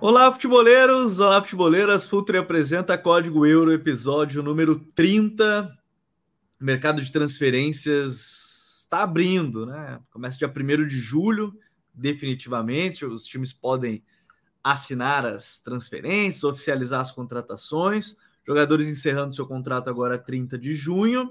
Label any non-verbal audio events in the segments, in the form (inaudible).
Olá, futeboleiros! Olá, futeboleiras! Futre apresenta Código Euro, episódio número 30. O mercado de transferências está abrindo, né? Começa dia 1 de julho, definitivamente. Os times podem assinar as transferências, oficializar as contratações. Jogadores encerrando seu contrato agora 30 de junho.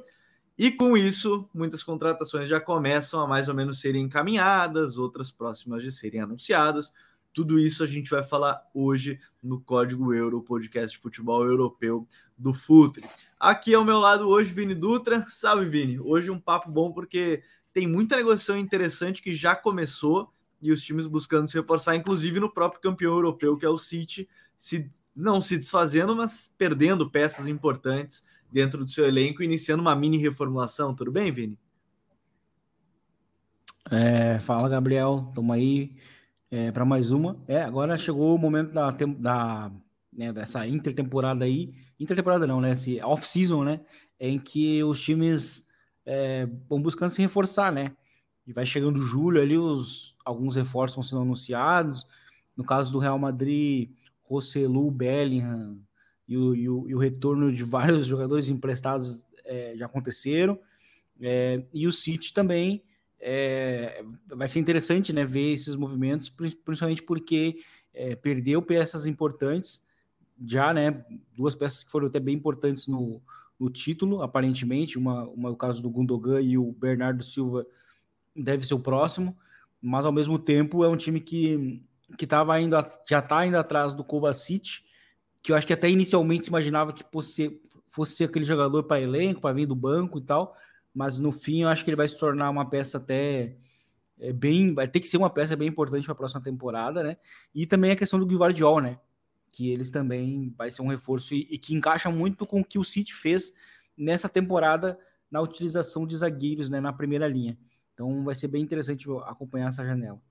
E com isso, muitas contratações já começam a mais ou menos serem encaminhadas, outras próximas de serem anunciadas. Tudo isso a gente vai falar hoje no Código Euro, podcast de futebol europeu do Futre. Aqui ao meu lado hoje, Vini Dutra. Salve, Vini. Hoje um papo bom porque tem muita negociação interessante que já começou e os times buscando se reforçar, inclusive no próprio campeão europeu, que é o City, se não se desfazendo, mas perdendo peças importantes dentro do seu elenco, iniciando uma mini reformulação. Tudo bem, Vini? É, fala, Gabriel. Tamo aí é, para mais uma. É, agora chegou o momento da, da né, dessa intertemporada aí, intertemporada não, né, esse off-season, né, em que os times é, vão buscando se reforçar, né, e vai chegando julho ali, os, alguns reforços vão sendo anunciados, no caso do Real Madrid, Rosselu, Bellingham e o, e o, e o retorno de vários (laughs) jogadores emprestados é, já aconteceram, é, e o City também é, vai ser interessante né, ver esses movimentos, principalmente porque é, perdeu peças importantes, já, né? Duas peças que foram até bem importantes no, no título, aparentemente. Uma, uma, o caso do Gundogan e o Bernardo Silva deve ser o próximo, mas ao mesmo tempo é um time que, que tava indo, já está indo atrás do Kovacic, que eu acho que até inicialmente se imaginava que fosse, fosse aquele jogador para elenco, para vir do banco e tal mas no fim eu acho que ele vai se tornar uma peça até é, bem, vai ter que ser uma peça bem importante para a próxima temporada, né? E também a questão do Guardiol, né? Que eles também vai ser um reforço e, e, que encaixa muito com o que o City fez nessa temporada na utilização de zagueiros, né, na primeira linha. Então vai ser bem interessante acompanhar essa janela.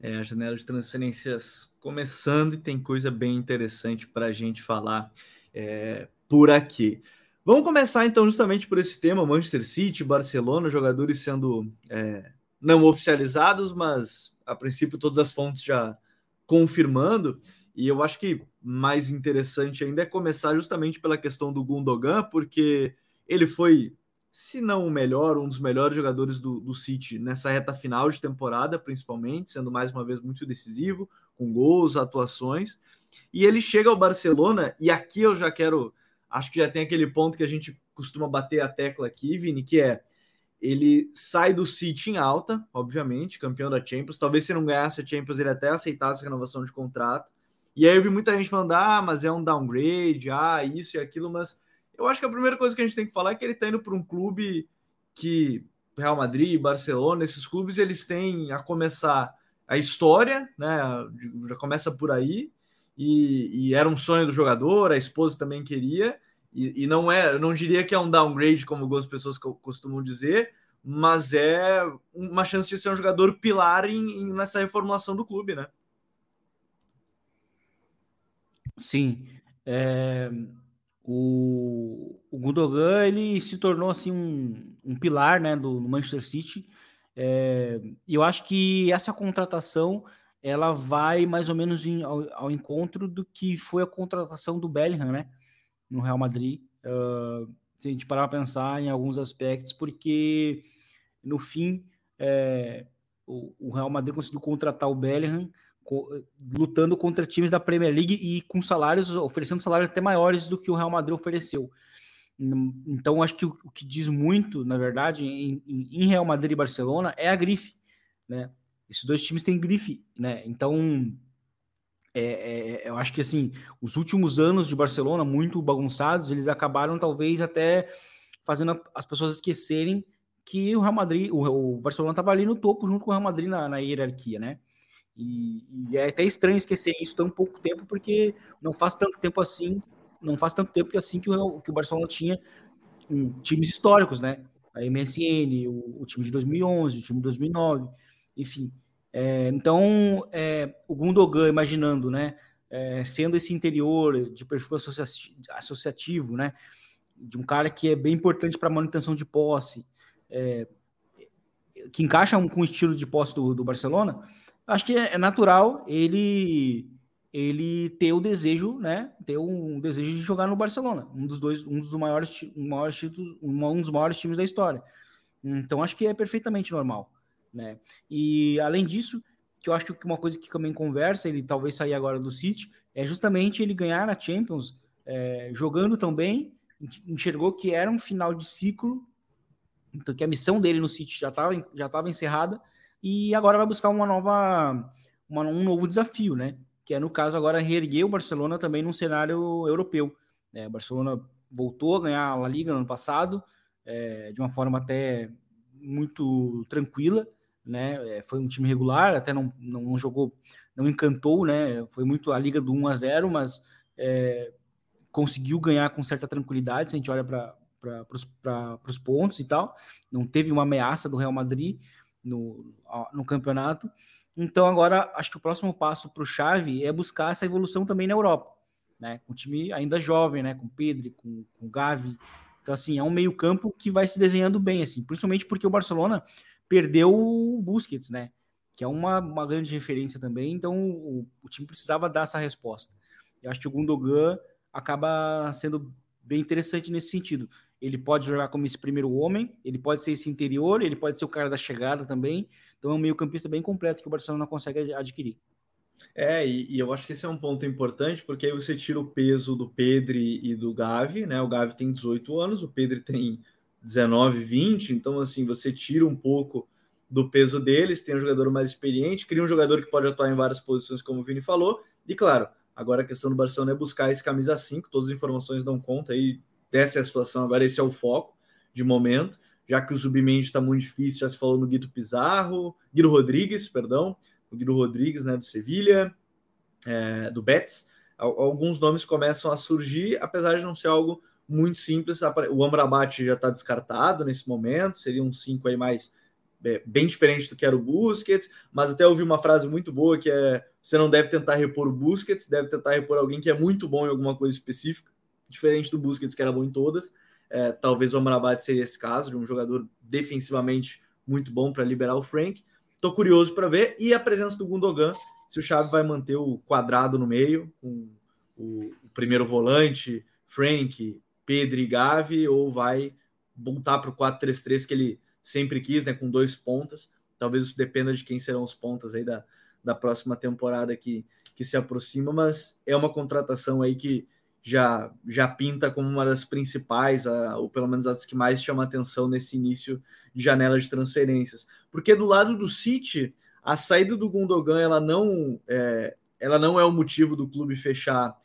É, a janela de transferências começando e tem coisa bem interessante para a gente falar é, por aqui. Vamos começar então justamente por esse tema: Manchester City, Barcelona, jogadores sendo é, não oficializados, mas a princípio todas as fontes já confirmando. E eu acho que mais interessante ainda é começar justamente pela questão do Gundogan, porque ele foi, se não o melhor, um dos melhores jogadores do, do City nessa reta final de temporada, principalmente, sendo mais uma vez muito decisivo, com gols, atuações. E ele chega ao Barcelona, e aqui eu já quero acho que já tem aquele ponto que a gente costuma bater a tecla aqui, Vini, que é ele sai do City em alta, obviamente, campeão da Champions. Talvez se não ganhasse a Champions, ele até aceitasse a renovação de contrato. E aí eu vi muita gente falando, ah, mas é um downgrade, ah, isso e aquilo, mas eu acho que a primeira coisa que a gente tem que falar é que ele está indo para um clube que Real Madrid, Barcelona, esses clubes eles têm a começar a história, né? Já começa por aí, e, e, era um sonho do jogador, a esposa também queria, e, e, não é, eu não diria que é um downgrade, como algumas pessoas costumam dizer, mas é uma chance de ser um jogador pilar em, em, nessa reformulação do clube, né? Sim. É, o, o Gundogan ele se tornou assim um, um pilar né, do, do Manchester City. É, eu acho que essa contratação ela vai mais ou menos em, ao, ao, encontro do que foi a contratação do Bellingham, né? No Real Madrid. Uh, se a gente parar para pensar em alguns aspectos, porque no fim é, o, o, Real Madrid conseguiu contratar o Bellingham lutando contra times da Premier League e com salários, oferecendo salários até maiores do que o Real Madrid ofereceu. Então, acho que o, que diz muito, na verdade, em, em Real Madrid e Barcelona é a grife, né? Esses dois times têm grife, né? Então, é, é, eu acho que assim, os últimos anos de Barcelona, muito bagunçados, eles acabaram talvez até fazendo as pessoas esquecerem que o Real Madrid, o, o Barcelona estava ali no topo junto com o Real Madrid na, na hierarquia, né? E, e, é até estranho esquecer isso tão pouco tempo, porque não faz tanto tempo assim, não faz tanto tempo que assim que o, que o Barcelona tinha um, times históricos, né? a MSN, o, o time de 2011, o time de 2009, enfim. É, então, é, o Gundogan, imaginando, né, é, sendo esse interior de perfil associativo, né, de um cara que é bem importante para manutenção de posse, é, que encaixa com o estilo de posse do, do Barcelona, acho que é, é natural ele ele ter o desejo, né, ter um desejo de jogar no Barcelona, um dos dois, um dos maiores, maiores títulos, um dos maiores times da história. Então acho que é perfeitamente normal, né? E além disso, que eu acho que uma coisa que também conversa, ele talvez sair agora do City, é justamente ele ganhar na Champions, é, jogando tão bem, enxergou que era um final de ciclo, então que a missão dele no City já estava já estava encerrada e agora vai buscar uma nova uma, um novo desafio, né? que é no caso agora reerguer o Barcelona também num cenário europeu. É, o Barcelona voltou a ganhar a La Liga no ano passado, é, de uma forma até muito tranquila, né? É, foi um time regular, até não, não, não, jogou, não encantou, né? Foi muito a liga do 1 a 0, mas é, conseguiu ganhar com certa tranquilidade. Se a gente olha para os pontos e tal, não teve uma ameaça do Real Madrid no, no campeonato. Então agora acho que o próximo passo para o Xavi é buscar essa evolução também na Europa, né? Com um time ainda jovem, né? Com Pedro, com, com Gavi. Então assim é um meio campo que vai se desenhando bem, assim, principalmente porque o Barcelona perdeu o Busquets, né? Que é uma, uma grande referência também. Então o, o time precisava dar essa resposta. Eu acho que o Gundogan acaba sendo bem interessante nesse sentido. Ele pode jogar como esse primeiro homem, ele pode ser esse interior, ele pode ser o cara da chegada também. Então é um meio-campista bem completo que o Barcelona consegue adquirir. É, e, e, eu acho que esse é um ponto importante, porque aí você tira o peso do Pedri e do Gavi, né? O Gavi tem 18 anos, o Pedri tem 19, 20, então assim, você tira um pouco do peso deles, tem um jogador mais experiente, cria um jogador que pode atuar em várias posições, como o Vini falou, e claro, agora a questão do Barcelona é buscar esse camisa 5, todas as informações dão conta aí essa é a situação agora, esse é o foco de momento, já que o Zubimendi está muito difícil, já se falou no Guido Pizarro, Guido Rodrigues, perdão, o Guido Rodrigues, né, do Sevilha, é, do Betis, alguns nomes começam a surgir, apesar de não ser algo muito simples, o Amrabat já está descartado nesse momento, seria um 5 aí mais é, bem diferente do que era o Busquets, mas até ouvi uma frase muito boa que é você não deve tentar repor o Busquets, deve tentar repor alguém que é muito bom em alguma coisa específica diferente do Busquets, que era bom em todas. É, talvez o Amrabat seria esse caso, de um jogador defensivamente muito bom para liberar o Frank. Estou curioso para ver. E a presença do Gundogan, se o Xavi vai manter o quadrado no meio, com o, o primeiro volante, Frank, Pedro e Gavi, ou vai voltar para o 4-3-3 que ele sempre quis, né, com dois pontas. Talvez isso dependa de quem serão os pontas aí da, da próxima temporada que, que se aproxima, mas é uma contratação aí que já, já pinta como uma das principais, ou pelo menos as que mais chama atenção nesse início de janela de transferências. Porque do lado do City, a saída do Gundogan ela não é, ela não é o motivo do clube fechar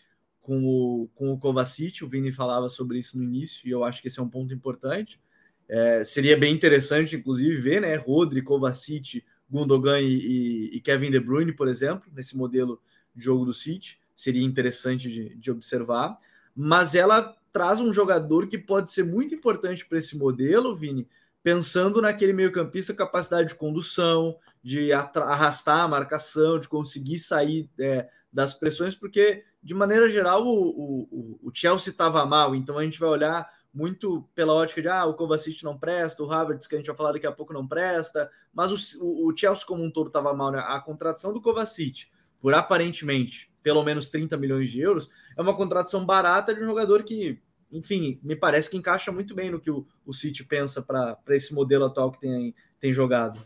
com o, com o Kovacic, o Vini falava sobre isso no início, e eu acho que esse é um ponto importante. É, seria bem interessante, inclusive, ver né, Rodri, Kovacic, Gundogan e, e, e Kevin De Bruyne, por exemplo, nesse modelo de jogo do City seria interessante de, de observar, mas ela traz um jogador que pode ser muito importante para esse modelo, Vini, pensando naquele meio-campista capacidade de condução, de arrastar a marcação, de conseguir sair é, das pressões, porque de maneira geral o, o, o Chelsea estava mal, então a gente vai olhar muito pela ótica de ah, o Kovacic não presta, o Havertz, que a gente vai falar daqui a pouco, não presta, mas o, o Chelsea como um todo estava mal, né? A contratação do Kovacic, por aparentemente pelo menos 30 milhões de euros, é uma contratação barata de um jogador que, enfim, me parece que encaixa muito bem no que o, o City pensa para esse modelo atual que tem, tem jogado.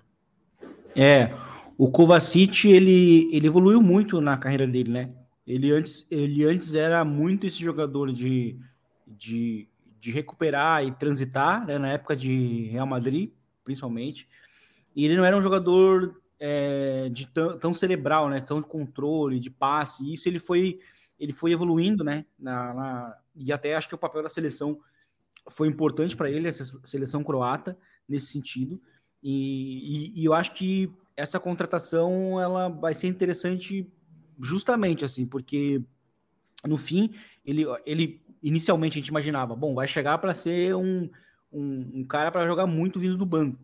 É, o Kovacic, ele, ele evoluiu muito na carreira dele, né? Ele antes, ele antes era muito esse jogador de, de, de recuperar e transitar, né? na época de Real Madrid, principalmente. E ele não era um jogador é, de tão, tão, cerebral, né? Tão de controle, de passe. Isso ele foi, ele foi evoluindo, né? Na, na, e até acho que o papel da seleção foi importante para ele, essa seleção croata, nesse sentido. E, e, e, eu acho que essa contratação ela vai ser interessante justamente assim, porque no fim ele, ele inicialmente a gente imaginava, bom, vai chegar para ser um, um, um cara para jogar muito vindo do banco,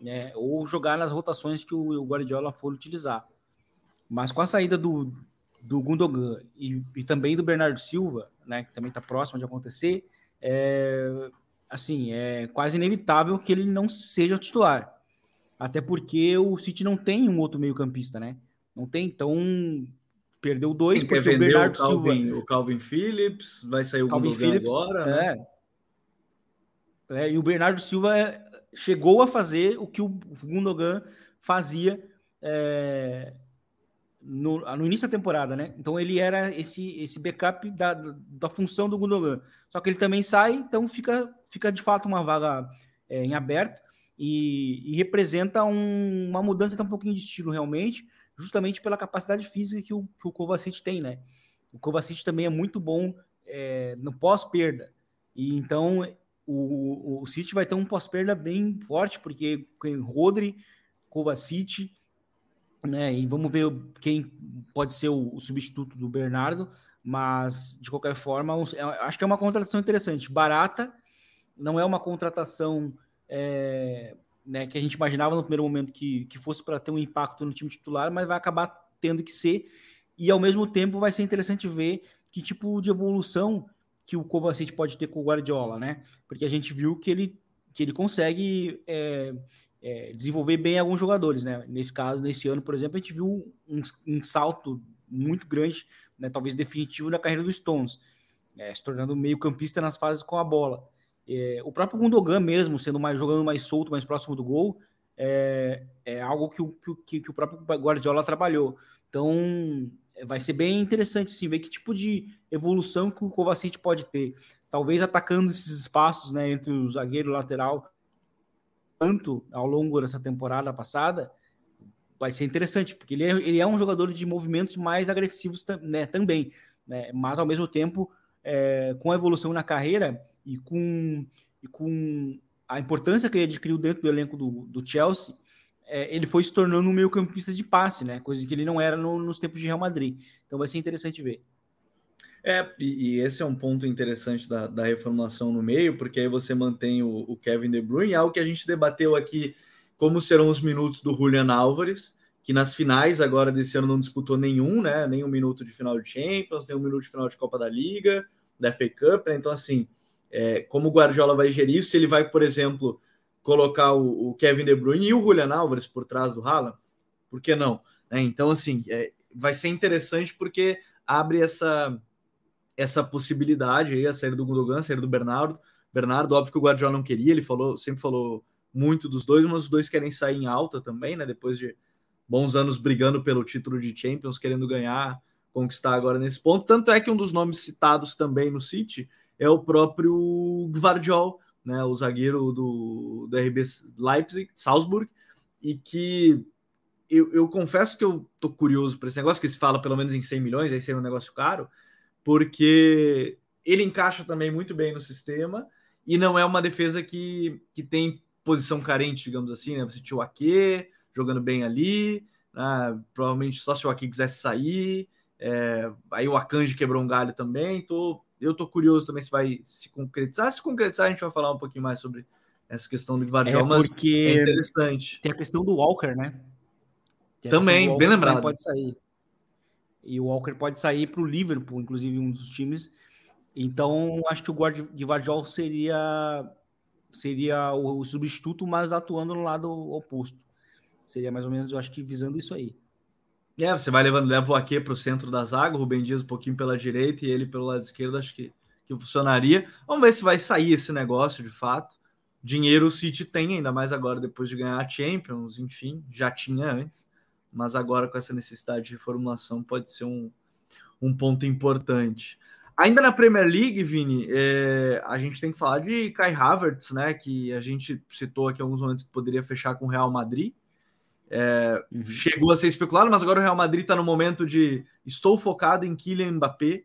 né? Ou jogar nas rotações que o, Guardiola for utilizar. Mas com a saída do, do Gundogan e, e também do Bernardo Silva, né, que também está próximo de acontecer, é, assim, é quase inevitável que ele não seja titular. Até porque o City não tem um outro meio-campista, né? Não tem, então perdeu dois Quem porque o Bernardo o Calvin, Silva, o Calvin Phillips, vai sair o Calvin Gundogan Phillips, agora, né? É. é. e o Bernardo Silva chegou a fazer o que o Gundogan fazia é, no, no, início da temporada, né? Então ele era esse, esse backup da, da função do Gundogan. Só que ele também sai, então fica, fica de fato uma vaga é, em aberto e, e representa um, uma mudança até um pouquinho de estilo realmente, justamente pela capacidade física que o, que o Kovacic tem, né? O Kovacic também é muito bom no pós-perda. E então o, o City vai ter um pós-perda bem forte, porque tem Rodri, Kovacic, né? E vamos ver quem pode ser o, o substituto do Bernardo, mas de qualquer forma, é, acho que é uma contratação interessante, barata, não é uma contratação é, né, que a gente imaginava no primeiro momento que, que fosse para ter um impacto no time titular, mas vai acabar tendo que ser, e ao mesmo tempo vai ser interessante ver que tipo de evolução que o Kovacic pode ter com o Guardiola, né? Porque a gente viu que ele, que ele consegue é, é, desenvolver bem alguns jogadores, né? Nesse caso, nesse ano, por exemplo, a gente viu um, um salto muito grande, né, talvez definitivo na carreira dos Stones, é, se tornando meio campista nas fases com a bola. É, o próprio Gundogan mesmo, sendo mais jogando mais solto, mais próximo do gol, é, é algo que o, que, que o próprio Guardiola trabalhou. Então, vai ser bem interessante sim, ver que tipo de evolução que o Kovacic pode ter. Talvez atacando esses espaços né, entre o zagueiro e o lateral, tanto ao longo dessa temporada passada, vai ser interessante, porque ele é, ele é um jogador de movimentos mais agressivos né, também, né, mas ao mesmo tempo, é, com a evolução na carreira e com, e com a importância que ele adquiriu dentro do elenco do, do Chelsea, é, ele foi se tornando um meio campista de passe, né, coisa que ele não era no, nos tempos de Real Madrid. Então vai ser interessante ver. É, e, e, esse é um ponto interessante da, da, reformulação no meio, porque aí você mantém o, o, Kevin De Bruyne, algo que a gente debateu aqui, como serão os minutos do Julian Álvares, que nas finais agora desse ano não disputou nenhum, né? Nem um minuto de final de Champions, nem um minuto de final de Copa da Liga, da FA Cup, né? Então, assim, é, como o Guardiola vai gerir isso, se ele vai, por exemplo, colocar o, o, Kevin De Bruyne e o Julian Álvares por trás do Haaland, por que não? É, então, assim, é, vai ser interessante porque abre essa essa possibilidade aí, a saída do Gundogan, a saída do Bernardo. Bernardo, óbvio que o Guardiola não queria, ele falou, sempre falou muito dos dois, mas os dois querem sair em alta também, né? Depois de bons anos brigando pelo título de Champions, querendo ganhar, conquistar agora nesse ponto. Tanto é que um dos nomes citados também no City é o próprio Guardiol, né? O zagueiro do, do RB Leipzig, Salzburg, e que eu, eu confesso que eu tô curioso para esse negócio que se fala pelo menos em 100 milhões, aí seria um negócio caro porque ele encaixa também muito bem no sistema e não é uma defesa que, que tem posição carente, digamos assim, né? Você tinha o Ake jogando bem ali, né? provavelmente só se o Ake quisesse sair, é, aí o Akanji quebrou um galho também, tô, eu tô curioso também se vai se concretizar, se concretizar a gente vai falar um pouquinho mais sobre essa questão do Guardiola, é porque é interessante. Tem a questão do Walker, né? Também, bem lembrado. Pode sair. E o Walker pode sair para o Liverpool, inclusive um dos times. Então, acho que o Guardiola seria seria o, substituto, mas atuando no lado oposto. Seria mais ou menos, eu acho que visando isso aí. É, você vai levando, leva o Ake para o centro da zaga, o Rubem Dias um pouquinho pela direita e ele pelo lado esquerdo, acho que, que funcionaria. Vamos ver se vai sair esse negócio de fato. Dinheiro o City tem, ainda mais agora depois de ganhar a Champions, enfim, já tinha antes mas agora com essa necessidade de reformulação pode ser um, um ponto importante. Ainda na Premier League, Vini, é, a gente tem que falar de Kai Havertz, né? Que a gente citou aqui alguns momentos que poderia fechar com o Real Madrid. É, uhum. Chegou a ser especulado, mas agora o Real Madrid está no momento de estou focado em Kylian Mbappé.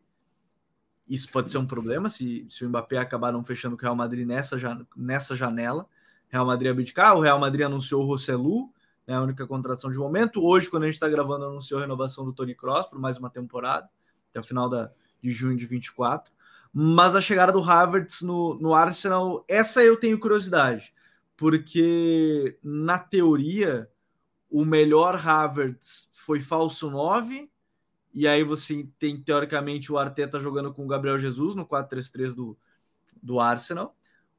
Isso pode ser um problema se, se o Mbappé acabar não fechando com o Real Madrid nessa, nessa janela. Real Madrid abdicar, o Real Madrid anunciou o Rosselu, é a única contratação de momento. Hoje, quando a gente está gravando, anunciou a renovação do Tony Cross por mais uma temporada, até o final da, de junho de 24. Mas a chegada do Havertz no, no Arsenal, essa eu tenho curiosidade, porque na teoria o melhor Havertz foi falso 9, e aí você tem teoricamente o Arteta jogando com o Gabriel Jesus no 4-3-3 do, do Arsenal,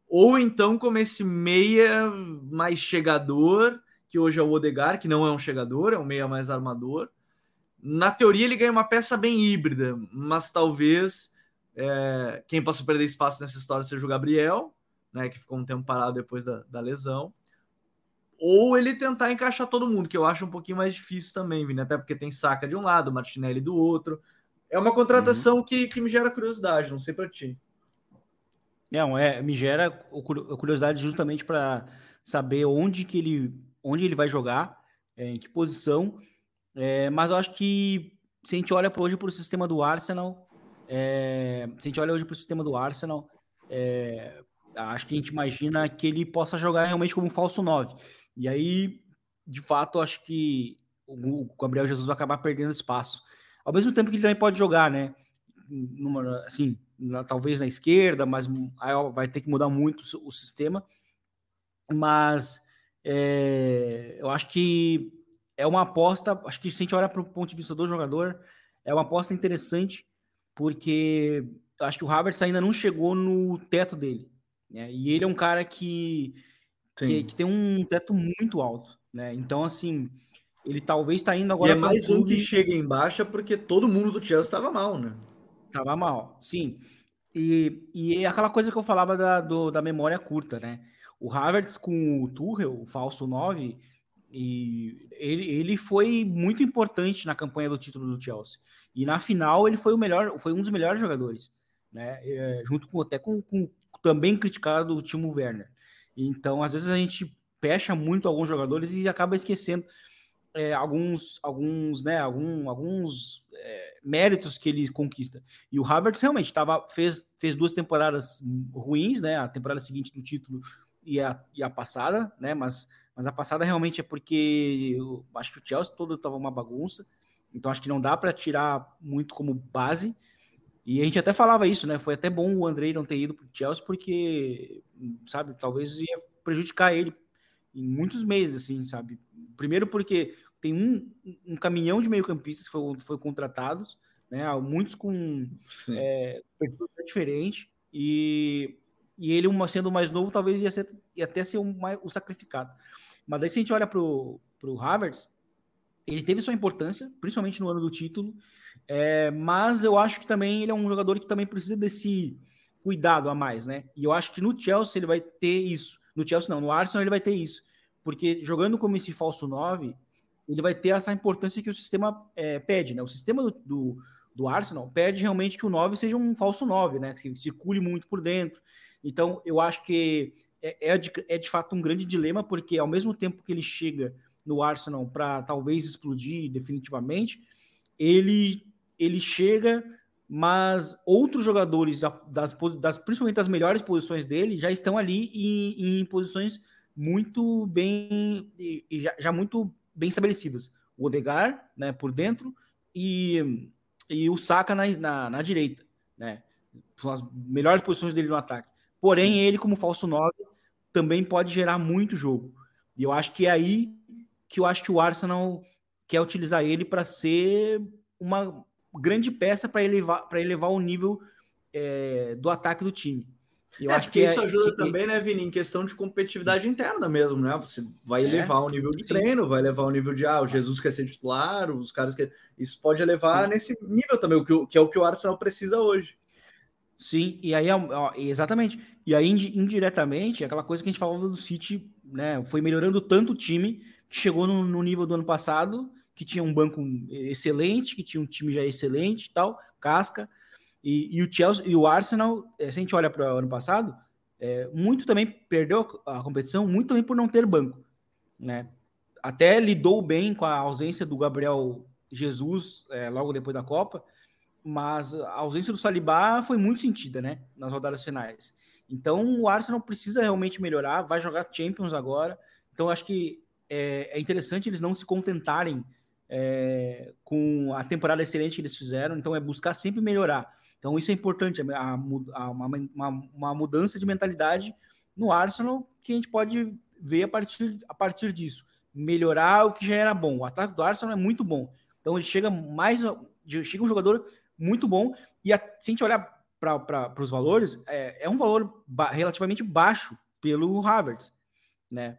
ou então como esse meia mais chegador, que hoje é o Odegar, que não é um chegador, é um meia mais armador. Na teoria ele ganha uma peça bem híbrida, mas talvez é, quem possa perder espaço nessa história seja o Gabriel, né, que ficou um tempo parado depois da, da lesão. Ou ele tentar encaixar todo mundo, que eu acho um pouquinho mais difícil também, Vini, até porque tem saca de um lado, Martinelli do outro. É uma contratação uhum. que, que me gera curiosidade, não sei para ti. Não, é, me gera curiosidade justamente para saber onde que ele, onde ele vai jogar, é, em que posição. É, mas eu acho que se a gente olha hoje para o sistema do Arsenal, é, se a gente olha hoje para o sistema do Arsenal, é, acho que a gente imagina que ele possa jogar realmente como um falso 9. E aí, de fato, acho que o Gabriel Jesus vai acabar perdendo espaço. Ao mesmo tempo que ele também pode jogar, né? Numa, assim, na, talvez na esquerda, mas vai ter que mudar muito o sistema. Mas é, eu acho que é uma aposta. Acho que se a gente olhar para o ponto de vista do jogador, é uma aposta interessante porque acho que o Havertz ainda não chegou no teto dele. Né? E ele é um cara que, que, que, tem um teto muito alto. Né? Então, assim, ele talvez está indo agora. E é mais um que chega em baixa porque todo mundo do Chelsea estava mal, né? Estava mal, sim. E, e é aquela coisa que eu falava da, do, da memória curta, né? O Havertz com o Tuchel, o falso 9, e ele, ele foi muito importante na campanha do título do Chelsea. E na final ele foi o melhor, foi um dos melhores jogadores, né? É, junto com até com, com também criticado o Timo Werner. Então, às vezes a gente fecha muito alguns jogadores e acaba esquecendo é, alguns, alguns, né, algum, alguns é, méritos que ele conquista. E o Havertz realmente tava, fez, fez duas temporadas ruins, né? A temporada seguinte do título e a, e a passada, né? Mas, mas a passada realmente é porque eu acho que o Chelsea todo estava uma bagunça. Então acho que não dá para tirar muito como base. E a gente até falava isso, né? Foi até bom o Andrei não ter ido para o Chelsea, porque, sabe, talvez ia prejudicar ele em muitos meses, assim, sabe? Primeiro porque tem um, um caminhão de meio-campistas que foi, foi contratados, né? Muitos com é, diferente e, e ele, uma, sendo mais novo, talvez ia, ser, ia até ser um, mais, o sacrificado. Mas daí, se a gente olha para o Havertz, ele teve sua importância, principalmente no ano do título, é, mas eu acho que também ele é um jogador que também precisa desse cuidado a mais, né? E eu acho que no Chelsea ele vai ter isso. No Chelsea não, no Arsenal ele vai ter isso. Porque jogando como esse falso 9, ele vai ter essa importância que o sistema é, pede, né? O sistema do, do, do, Arsenal pede realmente que o 9 seja um falso 9, né? Que circule muito por dentro. Então, eu acho que é, é, de, é de fato um grande dilema, porque ao mesmo tempo que ele chega no Arsenal para talvez explodir definitivamente, ele, ele chega, mas outros jogadores das, das principalmente das melhores posições dele já estão ali em, em posições muito bem e já, já, muito bem estabelecidas. O Odegar, né, por dentro e, e o Saka na, na, na direita, né? São as melhores posições dele no ataque. Porém, ele como falso 9 também pode gerar muito jogo. E eu acho que é aí que eu acho que o Arsenal quer utilizar ele para ser uma grande peça para elevar, elevar o nível é, do ataque do time. Eu é, acho que isso é, ajuda que, também, né, Vini, em questão de competitividade interna mesmo, né? Você vai é, elevar o nível de sim. treino, vai elevar o nível de ah, o Jesus quer ser titular, os caras que isso pode elevar sim. nesse nível também, que, que é o que o Arsenal precisa hoje. Sim, e aí ó, exatamente. E aí indiretamente, aquela coisa que a gente falava do City, né, foi melhorando tanto o time que chegou no, no nível do ano passado, que tinha um banco excelente, que tinha um time já excelente, tal, casca. E, e, o Chelsea e o Arsenal, eh, se a gente olha para o ano passado, é, muito também perdeu a competição, muito também por não ter banco, né? Até lidou bem com a ausência do Gabriel Jesus é, logo depois da Copa, mas a ausência do Saliba foi muito sentida, né? Nas rodadas finais. Então o Arsenal precisa realmente melhorar, vai jogar Champions agora. Então acho que é, é interessante eles não se contentarem é, com a temporada excelente que eles fizeram, então é buscar sempre melhorar. Então isso é importante, a, a, uma, uma, mudança de mentalidade no Arsenal que a gente pode ver a partir, a partir disso. Melhorar o que já era bom. O ataque do Arsenal é muito bom. Então ele chega mais. Chega um jogador muito bom. E a, se a gente olhar para os valores, é, é, um valor ba relativamente baixo pelo Harvard, né?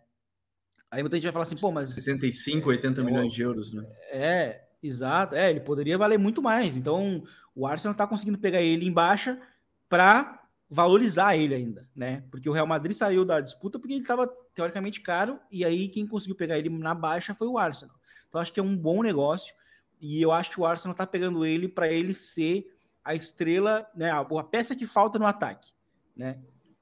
Aí muita gente vai falar assim, pô, mas. 75, 80 é, milhões de euros, né? É, exato. É, ele poderia valer muito mais. Então, o Arsenal está conseguindo pegar ele em baixa para valorizar ele ainda, né? Porque o Real Madrid saiu da disputa porque ele estava teoricamente caro, e aí quem conseguiu pegar ele na baixa foi o Arsenal. Então, acho que é um bom negócio, e eu acho que o Arsenal está pegando ele para ele ser a estrela, né? A, a peça que falta no ataque, né?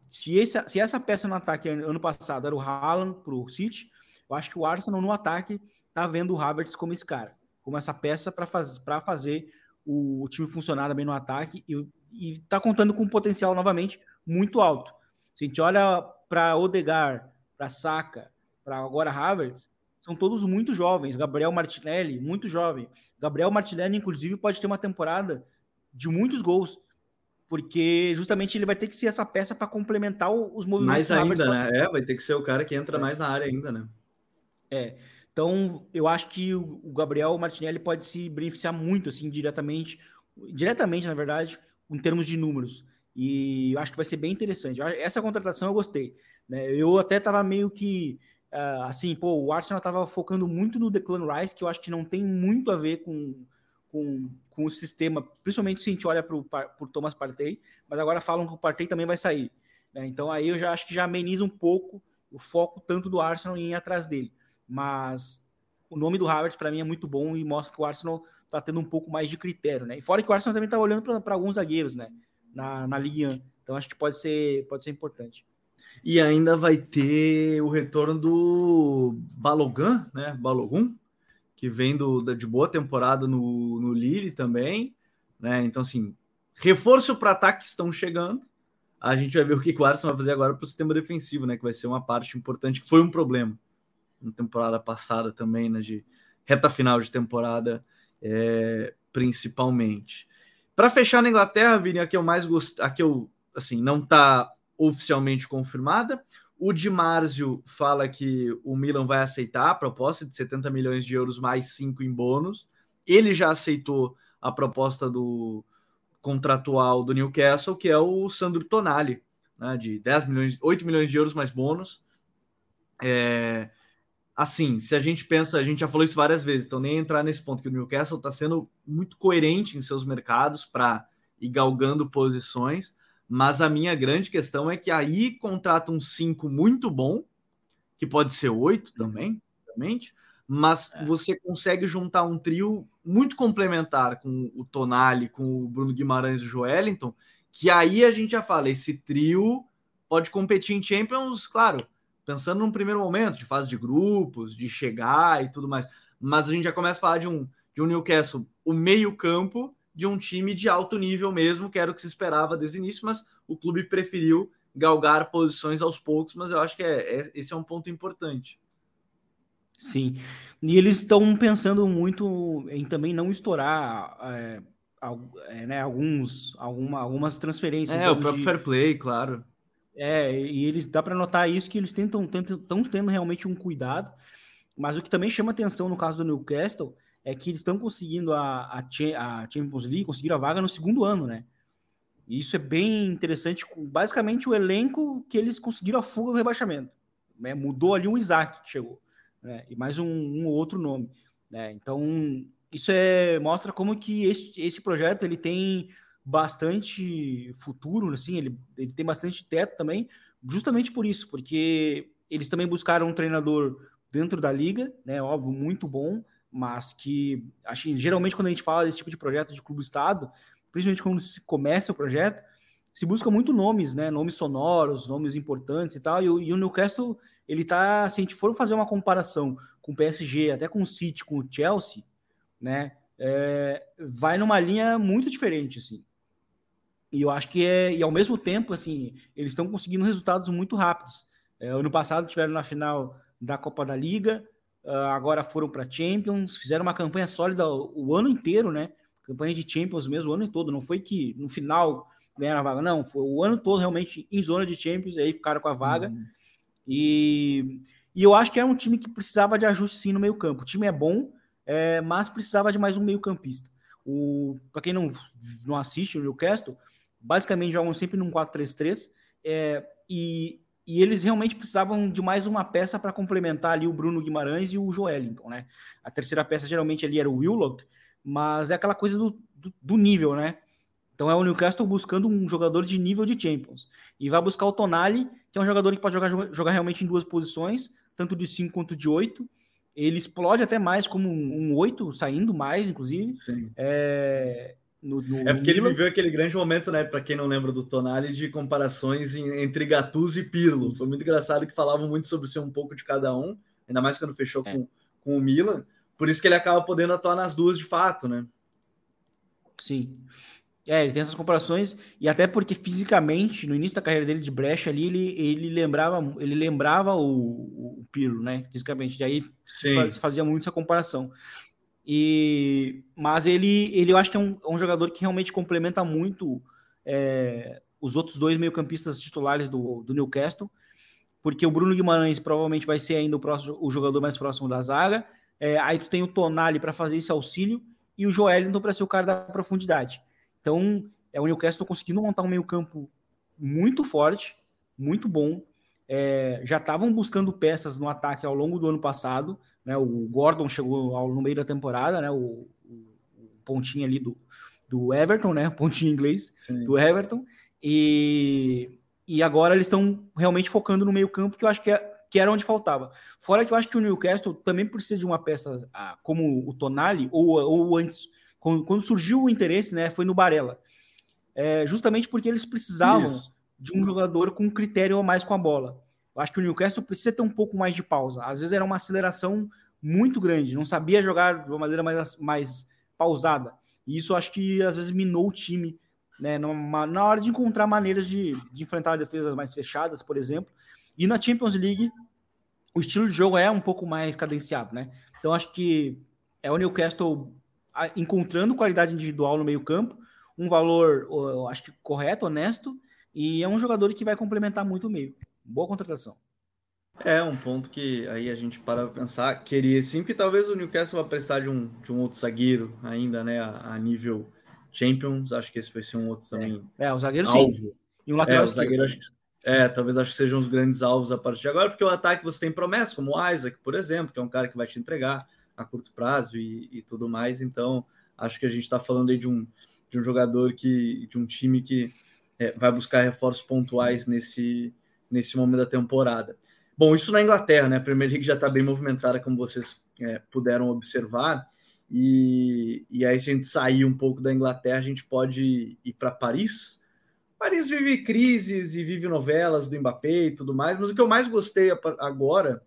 Se, esse, se essa peça no ataque ano passado era o Haaland para o City, eu acho que o Arsenal no ataque tá vendo o Havertz como esse cara, como essa peça para faz, fazer o, o, time funcionar bem no ataque e, e tá contando com um potencial novamente muito alto. Se a gente olha para Odegar, para Saka, para agora Havertz, são todos muito jovens. Gabriel Martinelli, muito jovem. Gabriel Martinelli, inclusive, pode ter uma temporada de muitos gols porque justamente ele vai ter que ser essa peça para complementar os movimentos. Mais ainda, né? É, vai ter que ser o cara que entra é. mais na área ainda, né? É. Então, eu acho que o Gabriel Martinelli pode se beneficiar muito, assim, diretamente, diretamente, na verdade, em termos de números. E eu acho que vai ser bem interessante. Essa contratação eu gostei. Né? Eu até estava meio que, uh, assim, pô, o Arsenal estava focando muito no Declan Rice, que eu acho que não tem muito a ver com, com, com o sistema, principalmente se a gente olha para o Thomas Partey, mas agora falam que o Partey também vai sair. Né? Então, aí eu já acho que já ameniza um pouco o foco tanto do Arsenal em ir atrás dele mas o nome do Havertz para mim é muito bom e mostra que o Arsenal está tendo um pouco mais de critério, né? E fora que o Arsenal também está olhando para alguns zagueiros, né? Na, na Ligue 1. Então acho que pode ser, pode ser importante. E ainda vai ter o retorno do Balogun, né? Balogun, que vem do, de boa temporada no, no Lille também, né? Então, assim, reforço para ataque estão chegando. A gente vai ver o que o Arsenal vai fazer agora para o sistema defensivo, né? Que vai ser uma parte importante, que foi um problema na temporada passada também, né, de reta final de temporada, é, principalmente. Para fechar na Inglaterra, Vini, a que eu mais gosto, a que eu assim não está oficialmente confirmada. O Di Marzio fala que o Milan vai aceitar a proposta de 70 milhões de euros mais 5 em bônus. Ele já aceitou a proposta do contratual do Newcastle, que é o Sandro Tonali, né, de 10 milhões, 8 milhões de euros mais bônus. É, assim, se a gente pensa, a gente já falou isso várias vezes, então nem entrar nesse ponto que o Newcastle está sendo muito coerente em seus mercados para ir galgando posições, mas a minha grande questão é que aí contrata um 5 muito bom, que pode ser 8 uhum. também, obviamente, mas é. você consegue juntar um trio muito complementar com o Tonali, com o Bruno Guimarães e o Joelinton, que aí a gente já fala, esse trio pode competir em Champions, claro, pensando num primeiro momento de fase de grupos, de chegar e tudo mais. Mas a gente já começa a falar de um, de um Newcastle, o meio-campo de um time de alto nível mesmo, que era o que se esperava desde o início, mas o clube preferiu galgar posições aos poucos, mas eu acho que é, é esse é um ponto importante. Sim, e eles estão pensando muito em também não estourar é, é, né, alguns, alguma, algumas transferências. É, o próprio de... fair play, claro. É, e eles dá para notar isso que eles tentam estão tendo realmente um cuidado, mas o que também chama atenção no caso do Newcastle é que eles estão conseguindo a, a, a Champions League, conseguiram a vaga no segundo ano, né? E isso é bem interessante, basicamente o elenco que eles conseguiram a fuga do rebaixamento. Né? Mudou ali o Isaac que chegou, né? E mais um, um outro nome, né? Então isso é mostra como que esse, esse projeto ele tem bastante futuro, assim, ele, ele tem bastante teto também, justamente por isso, porque eles também buscaram um treinador dentro da liga, né, óbvio, muito bom, mas que, acho geralmente quando a gente fala desse tipo de projeto de clube-estado, principalmente quando se começa o projeto, se busca muito nomes, né, nomes sonoros, nomes importantes e tal, e, e o Newcastle, ele tá, se a gente for fazer uma comparação com o PSG, até com o City, com o Chelsea, né, é, vai numa linha muito diferente, assim. E eu acho que é, e ao mesmo tempo, assim, eles estão conseguindo resultados muito rápidos. É, ano passado tiveram na final da Copa da Liga, uh, agora foram para Champions, fizeram uma campanha sólida o, o ano inteiro, né? Campanha de Champions mesmo o ano todo, não foi que no final ganharam a vaga, não, foi o ano todo realmente em zona de Champions, aí ficaram com a vaga. Uhum. E, e eu acho que é um time que precisava de ajuste sim no meio-campo. O time é bom, é, mas precisava de mais um meio-campista. Para quem não, não assiste o Newcastle, basicamente jogam sempre num 4-3-3 é, e, e eles realmente precisavam de mais uma peça para complementar ali o Bruno Guimarães e o Joelinton, né? A terceira peça geralmente ali era o Willock, mas é aquela coisa do, do, do nível, né? Então é o Newcastle buscando um jogador de nível de Champions. E vai buscar o Tonali, que é um jogador que pode jogar, jogar realmente em duas posições, tanto de 5 quanto de 8. Ele explode até mais como um 8, saindo mais, inclusive. É, no, no, é porque ele viveu aquele grande momento, né? Para quem não lembra do Tonali, de comparações em, entre Gattuso e Pirlo. Foi muito engraçado que falavam muito sobre ser um pouco de cada um, ainda mais quando fechou é. com, com o Milan. Por isso que ele acaba podendo atuar nas duas de fato, né? Sim. É, ele tem essas comparações, e até porque fisicamente, no início da carreira dele de brecha ali, ele, ele lembrava, ele lembrava o, o Pirlo, né? Fisicamente. Daí se fazia muito essa comparação. E, mas ele, ele eu acho que é um, é um jogador que realmente complementa muito é, os outros dois meio-campistas titulares do, do Newcastle, porque o Bruno Guimarães provavelmente vai ser ainda o, próximo, o jogador mais próximo da zaga. É, aí tu tem o Tonali para fazer esse auxílio e o Joelinton para ser o cara da profundidade. Então, é o Newcastle conseguindo montar um meio-campo muito forte, muito bom. É, já estavam buscando peças no ataque ao longo do ano passado. Né? O Gordon chegou ao, no meio da temporada, né? o, o, o pontinho ali do, do Everton, né? O (laughs) pontinho inglês Sim. do Everton. E, e agora eles estão realmente focando no meio-campo, que eu acho que, é, que era onde faltava. Fora que eu acho que o Newcastle também precisa de uma peça ah, como o Tonali, ou, ou antes quando, surgiu o interesse, né, foi no Barella. É, justamente porque eles precisavam Isso. de um jogador com critério a mais com a bola. Eu acho que o Newcastle precisa ter um pouco mais de pausa. Às vezes era uma aceleração muito grande, não sabia jogar de uma maneira mais, mais pausada. E isso acho que às vezes minou o time, né, numa, na hora de encontrar maneiras de, de enfrentar defesas mais fechadas, por exemplo. E na Champions League, o estilo de jogo é um pouco mais cadenciado, né? Então acho que é o Newcastle encontrando qualidade individual no meio-campo, um valor, acho que correto, honesto, e é um jogador que vai complementar muito o meio. Boa contratação. É um ponto que aí a gente para pensar, queria sim que talvez o Newcastle vá precisar de um, de um outro zagueiro ainda, né, a, a nível Champions, acho que esse vai ser um outro também. É, é o zagueiro alvo. sim. E um lateral é, o zagueiro acho que, é, talvez acho que sejam os grandes alvos a partir de agora, porque o ataque você tem promessas, como o Isaac, por exemplo, que é um cara que vai te entregar a curto prazo e, e tudo mais. Então, acho que a gente está falando aí de um, de um jogador que, de um time que é, vai buscar reforços pontuais nesse, nesse momento da temporada. Bom, isso na Inglaterra, né? A Premier League já está bem movimentada, como vocês é, puderam observar. E, e aí, se a gente sair um pouco da Inglaterra, a gente pode ir para Paris. Paris vive crises e vive novelas do Mbappé e tudo mais, mas o que eu mais gostei agora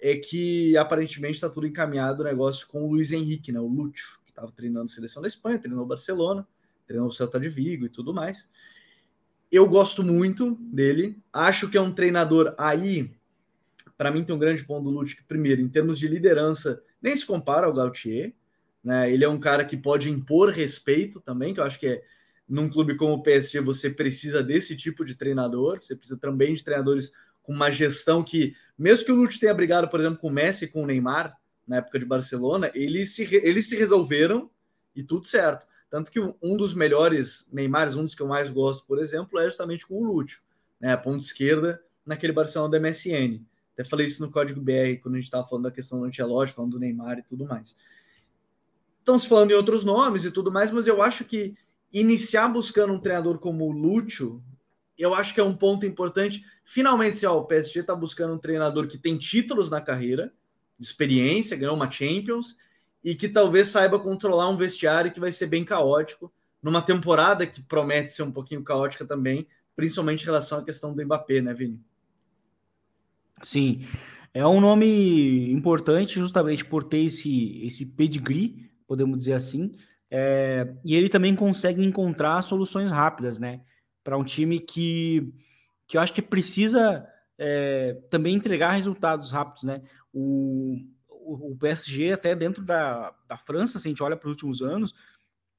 é que aparentemente está tudo encaminhado o negócio com o Luiz Henrique, né? O Lúcio, que estava treinando a seleção da Espanha, treinou o Barcelona, treinou o Celta de Vigo e tudo mais. Eu gosto muito dele, acho que é um treinador aí. Para mim, tem um grande ponto do que, primeiro, em termos de liderança, nem se compara ao Gautier. Né? Ele é um cara que pode impor respeito também, que eu acho que é num clube como o PSG você precisa desse tipo de treinador, você precisa também de treinadores com uma gestão que, mesmo que o Lute tenha brigado, por exemplo, com o Messi e com o Neymar na época de Barcelona, eles se, eles se resolveram e tudo certo. Tanto que um dos melhores Neymars, um dos que eu mais gosto, por exemplo, é justamente com o Lúcio, né? A ponta esquerda naquele Barcelona da MSN. Até falei isso no código BR quando a gente estava falando da questão do Ancelotti, falando do Neymar e tudo mais. Estão se falando em outros nomes e tudo mais, mas eu acho que iniciar buscando um treinador como o Lúcio eu acho que é um ponto importante. Finalmente, assim, ó, o PSG está buscando um treinador que tem títulos na carreira, experiência, ganhou uma Champions, e que talvez saiba controlar um vestiário que vai ser bem caótico, numa temporada que promete ser um pouquinho caótica também, principalmente em relação à questão do Mbappé, né, Vini? Sim, é um nome importante justamente por ter esse, esse pedigree, podemos dizer assim, é, e ele também consegue encontrar soluções rápidas, né? para um time que, que eu acho que precisa é, também entregar resultados rápidos, né? O, o, o PSG, até dentro da, da França, se a gente olha para os últimos anos,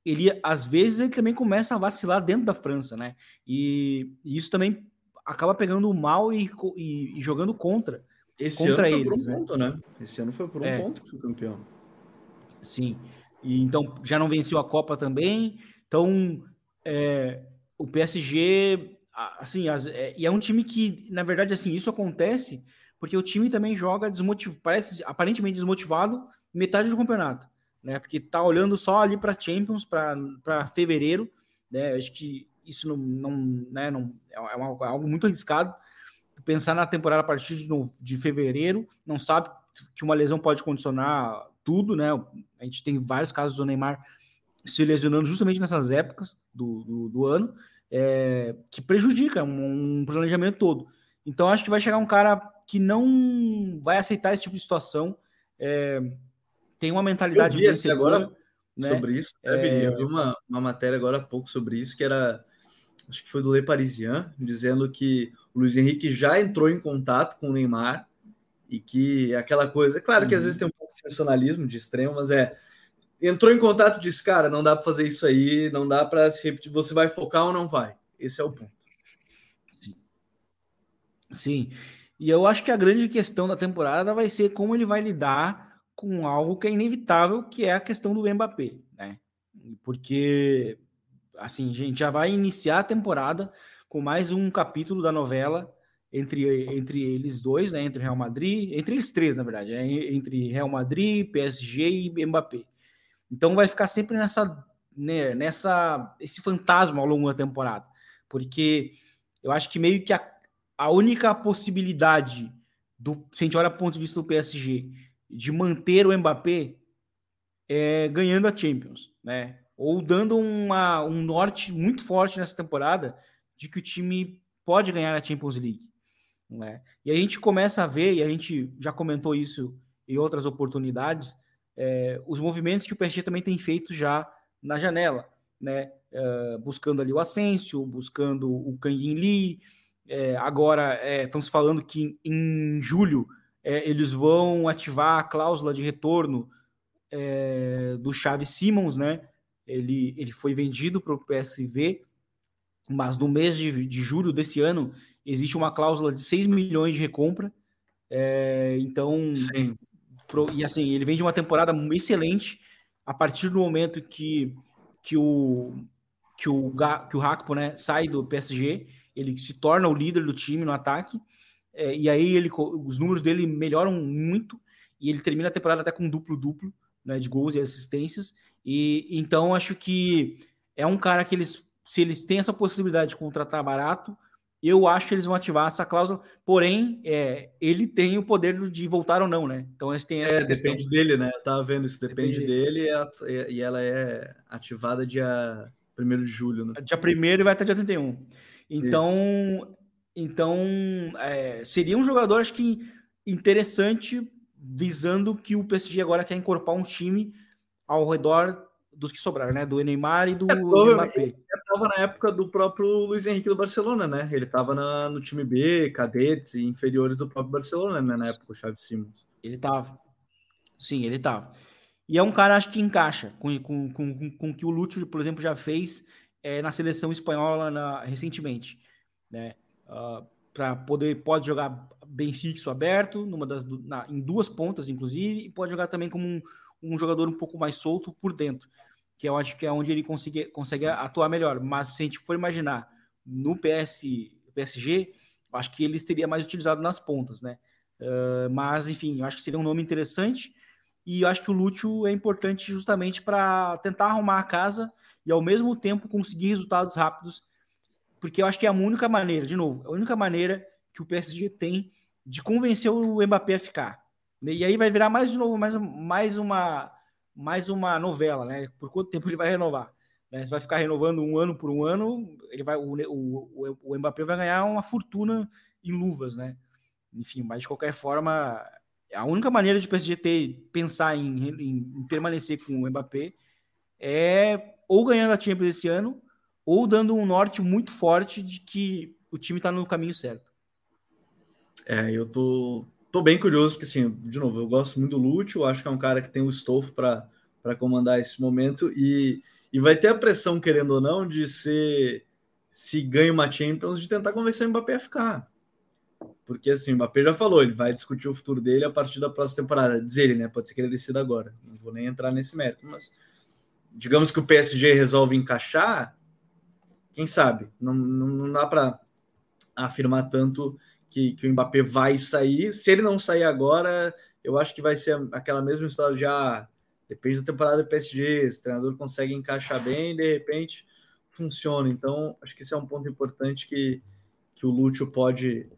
ele às vezes ele também começa a vacilar dentro da França, né? E, e isso também acaba pegando mal e, e, e jogando contra. Esse contra ano foi eles, por um né? ponto, né? Esse ano foi por um é. ponto que foi campeão. Sim. E, então já não venceu a Copa também. Então é, o PSG, assim, as, é, e é um time que, na verdade, assim, isso acontece porque o time também joga desmotivado, parece aparentemente desmotivado metade do campeonato né? Porque tá olhando só ali para Champions, para fevereiro, né? Acho que isso não, não, né, não é, uma, é algo muito arriscado. Pensar na temporada a partir de, de fevereiro, não sabe que uma lesão pode condicionar tudo, né? A gente tem vários casos do Neymar se lesionando justamente nessas épocas do, do, do ano, é, que prejudica um, um, planejamento todo. Então, acho que vai chegar um cara que não vai aceitar esse tipo de situação. É, tem uma mentalidade eu vi vencedora, agora né? sobre isso. É... Eu vi uma, uma matéria agora há pouco sobre isso, que era, acho que foi do Le Parisien, dizendo que o Luiz Henrique já entrou em contato com o Neymar e que aquela coisa, é claro que às uhum. vezes tem um pouco de sensacionalismo de extremo, mas é entrou em contato e disse, cara, não dá para fazer isso aí, não dá para se repetir, você vai focar ou não vai? Esse é o ponto. Sim. Sim. E eu acho que a grande questão da temporada vai ser como ele vai lidar com algo que é inevitável, que é a questão do Mbappé, né? Porque assim, a gente já vai iniciar a temporada com mais um capítulo da novela entre, entre eles dois, né? Entre Real Madrid, entre eles três, na verdade, é, entre Real Madrid, PSG e Mbappé. Então vai ficar sempre nessa, né, nessa esse fantasma ao longo da temporada, porque eu acho que meio que a, a única possibilidade do, se a gente olha do ponto de vista do PSG, de manter o Mbappé é, ganhando a Champions, né? Ou dando uma, um norte muito forte nessa temporada de que o time pode ganhar a Champions League. Né? E a gente começa a ver, e a gente já comentou isso em outras oportunidades, é, os movimentos que o PSG também tem feito já na janela, né? É, buscando ali o Asensio, buscando o Kangin Lee, é, agora estão se falando que em julho é, eles vão ativar a cláusula de retorno é, do Chaves Simmons, né? Ele, ele foi vendido para o PSV, mas no mês de, de julho desse ano existe uma cláusula de 6 milhões de recompra. É, então, pro, e assim, ele vem de uma temporada excelente a partir do momento que, que o que o, que o Hakpo, né, sai do PSG, ele se torna o líder do time no ataque é, e aí ele, os números dele melhoram muito e ele termina a temporada até com duplo-duplo né, de gols e assistências. E então acho que é um cara que eles, se eles têm essa possibilidade de contratar barato, eu acho que eles vão ativar essa cláusula. Porém, é, ele tem o poder de voltar ou não, né? Então a gente tem essa. É, depende dele, né? Eu tava vendo isso, depende, depende dele e, e ela é ativada dia 1 de julho, né? Dia 1 e vai até dia 31. Então, isso. Então, é, seria um jogador, acho que interessante, visando que o PSG agora quer incorporar um time ao redor dos que sobraram, né? Do Neymar e do é, Mbappé. Ele estava na época do próprio Luiz Henrique do Barcelona, né? Ele estava no time B, cadetes e inferiores do próprio Barcelona, né? Na época, o Xavi Simons. Ele estava. Sim, ele estava. E é um cara, acho que encaixa com, com, com, com o que o Lúcio, por exemplo, já fez é, na seleção espanhola na, recentemente, né? uh, ah, para poder pode jogar bem fixo aberto numa das na, em duas pontas inclusive e pode jogar também como um, um, jogador um pouco mais solto por dentro que eu acho que é onde ele consegue, consegue atuar melhor mas se a gente for imaginar no PS PSG acho que ele estaria mais utilizado nas pontas né uh, mas enfim eu acho que seria um nome interessante e eu acho que o Lúcio é importante justamente para tentar arrumar a casa e ao mesmo tempo conseguir resultados rápidos porque eu acho que é a única maneira, de novo, a única maneira que o PSG tem de convencer o Mbappé a ficar. E aí vai virar mais de novo, mais, mais uma mais uma novela, né? Por quanto tempo ele vai renovar? Né? Vai ficar renovando um ano por um ano, ele vai, o, o, o Mbappé vai ganhar uma fortuna em luvas, né? Enfim, mas de qualquer forma, a única maneira de o PSG ter, pensar em, em, em permanecer com o Mbappé é ou ganhando a Champions esse ano ou dando um norte muito forte de que o time está no caminho certo. É, eu tô, tô bem curioso, porque assim, de novo, eu gosto muito do Lúcio, acho que é um cara que tem o estofo para comandar esse momento e, e vai ter a pressão, querendo ou não, de ser se ganha uma Champions, de tentar convencer o Mbappé a ficar. Porque assim, o Mbappé já falou, ele vai discutir o futuro dele a partir da próxima temporada. Diz ele, né? Pode ser que ele decida agora. Não vou nem entrar nesse mérito, mas digamos que o PSG resolve encaixar, quem sabe? Não, não, não dá para afirmar tanto que, que o Mbappé vai sair. Se ele não sair agora, eu acho que vai ser aquela mesma história de ah, depende da temporada do PSG, se o treinador consegue encaixar bem, de repente funciona. Então, acho que esse é um ponto importante que, que o Lúcio pode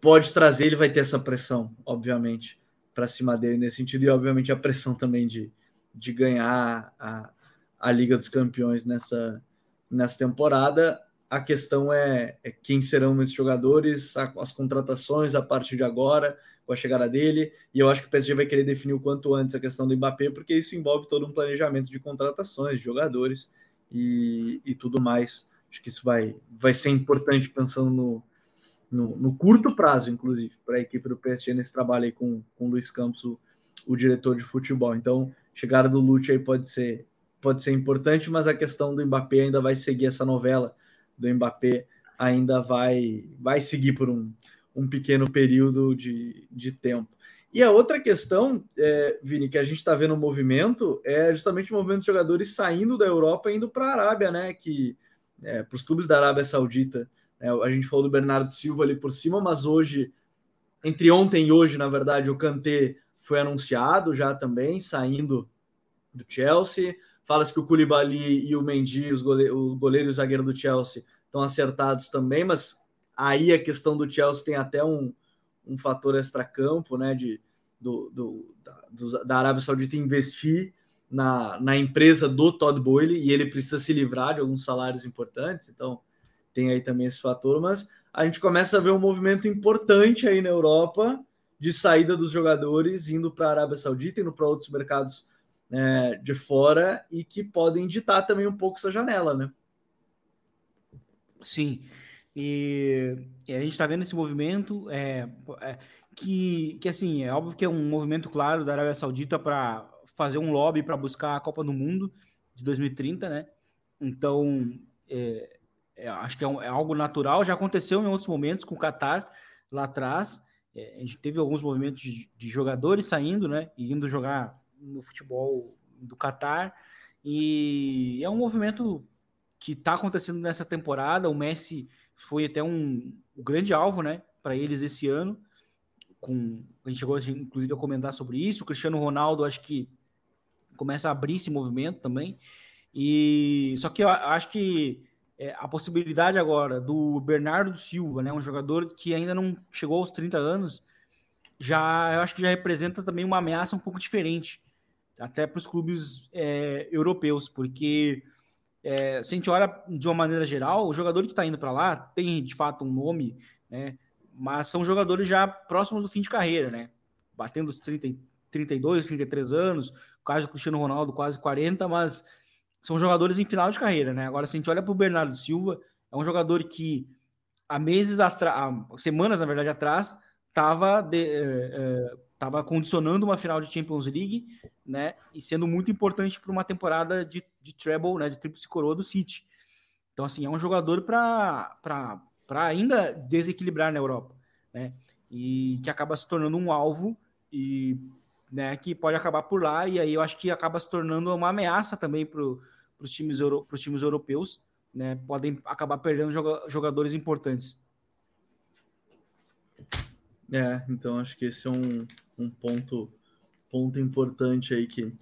pode trazer, ele vai ter essa pressão, obviamente, para cima dele nesse sentido, e obviamente a pressão também de, de ganhar a, a Liga dos Campeões nessa, nessa temporada. A questão é, é quem serão esses jogadores, a, as contratações a partir de agora, com a chegada dele, e eu acho que o PSG vai querer definir o quanto antes a questão do Mbappé, porque isso envolve todo um planejamento de contratações, de jogadores e, e tudo mais. Acho que isso vai, vai ser importante pensando no, no, no curto prazo, inclusive, para a equipe do PSG nesse trabalho aí com, com o Luiz Campos, o, o diretor de futebol. Então, chegada do Lute aí pode ser, pode ser importante, mas a questão do Mbappé ainda vai seguir essa novela do Mbappé ainda vai, vai seguir por um, um pequeno período de, de tempo. E a outra questão, é, Vini, que a gente está vendo o movimento é justamente o movimento de jogadores saindo da Europa e indo para a Arábia, né? Que é, para os clubes da Arábia Saudita é, a gente falou do Bernardo Silva ali por cima, mas hoje, entre ontem e hoje, na verdade, o Kanté foi anunciado já também, saindo do Chelsea. Fala-se que o Koulibaly e o Mendy, os goleiros, o goleiro e o zagueiro do Chelsea, estão acertados também, mas aí a questão do Chelsea tem até um, um fator extracampo, né, de, do, do, da, do, da Arábia Saudita investir na, na empresa do Todd Boyle e ele precisa se livrar de alguns salários importantes, então tem aí também esse fator, mas a gente começa a ver um movimento importante aí na Europa de saída dos jogadores indo para a Arábia Saudita, indo para outros mercados é, de fora e que podem ditar também um pouco essa janela, né? Sim, e, e a gente está vendo esse movimento é, é, que, que, assim, é óbvio que é um movimento claro da Arábia Saudita para fazer um lobby para buscar a Copa do Mundo de 2030, né? Então, é, é, acho que é, um, é, algo natural, já aconteceu em outros momentos com o Qatar lá atrás. A gente teve alguns movimentos de, de, jogadores saindo, né? E indo jogar no futebol do Qatar. E é um movimento que está acontecendo nessa temporada. O Messi foi até um, um grande alvo, né? Para eles esse ano. Com, a gente chegou, inclusive, a comentar sobre isso. O Cristiano Ronaldo, acho que começa a abrir esse movimento também. E só que eu acho que é, a possibilidade agora do Bernardo Silva, né, um jogador que ainda não chegou aos 30 anos, já eu acho que já representa também uma ameaça um pouco diferente, até para os clubes é, europeus, porque é, se a gente olha de uma maneira geral, o jogador que está indo para lá tem de fato um nome, né, mas são jogadores já próximos do fim de carreira, né, batendo os 30, 32, 33 anos, o caso do Cristiano Ronaldo quase 40, mas são jogadores em final de carreira, né? Agora, se a gente olha para o Bernardo Silva, é um jogador que há meses atrás, semanas, na verdade, atrás, estava é, tava condicionando uma final de Champions League, né? E sendo muito importante para uma temporada de, de treble, né? De tríplice coroa do City. Então, assim, é um jogador para ainda desequilibrar na Europa, né? E que acaba se tornando um alvo e né, que pode acabar por lá, e aí eu acho que acaba se tornando uma ameaça também para os times, euro, times europeus, né, podem acabar perdendo jogadores importantes. É, então acho que esse é um, um ponto, ponto importante aí que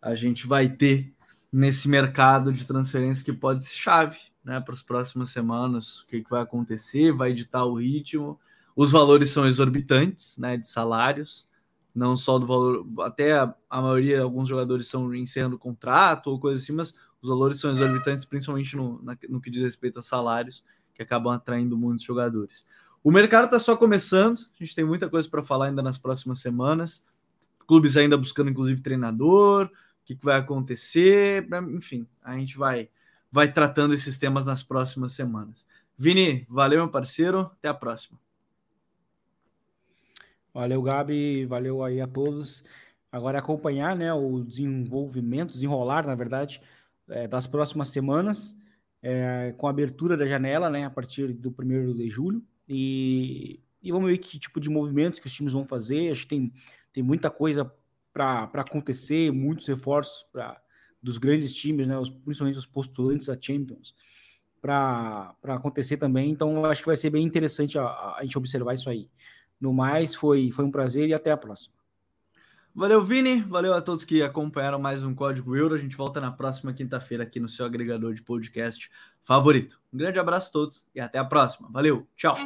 a gente vai ter nesse mercado de transferência que pode ser chave né, para as próximas semanas, o que, que vai acontecer, vai editar o ritmo. Os valores são exorbitantes né, de salários não só do valor, até a, a maioria, alguns jogadores são encerrando contrato ou coisa assim, mas os valores são exorbitantes, principalmente no, na, no que diz respeito a salários, que acabam atraindo muitos jogadores. O mercado está só começando, a gente tem muita coisa para falar ainda nas próximas semanas. Clubes ainda buscando, inclusive, treinador, o que, que vai acontecer, enfim, a gente vai, vai tratando esses temas nas próximas semanas. Vini, valeu, meu parceiro, até a próxima. Valeu, Gabi. Valeu aí a todos. Agora é acompanhar né, o desenvolvimento, desenrolar, na verdade, é, das próximas semanas, é, com a abertura da janela, né, a partir do 1 de julho. E, e vamos ver que tipo de movimentos que os times vão fazer. Acho que tem, tem muita coisa para acontecer, muitos reforços pra, dos grandes times, né, os, principalmente os postulantes a Champions, para acontecer também. Então, acho que vai ser bem interessante a, a gente observar isso aí. No mais, foi, foi um prazer e até a próxima. Valeu, Vini. Valeu a todos que acompanharam mais um Código Euro. A gente volta na próxima quinta-feira aqui no seu agregador de podcast favorito. Um grande abraço a todos e até a próxima. Valeu, tchau.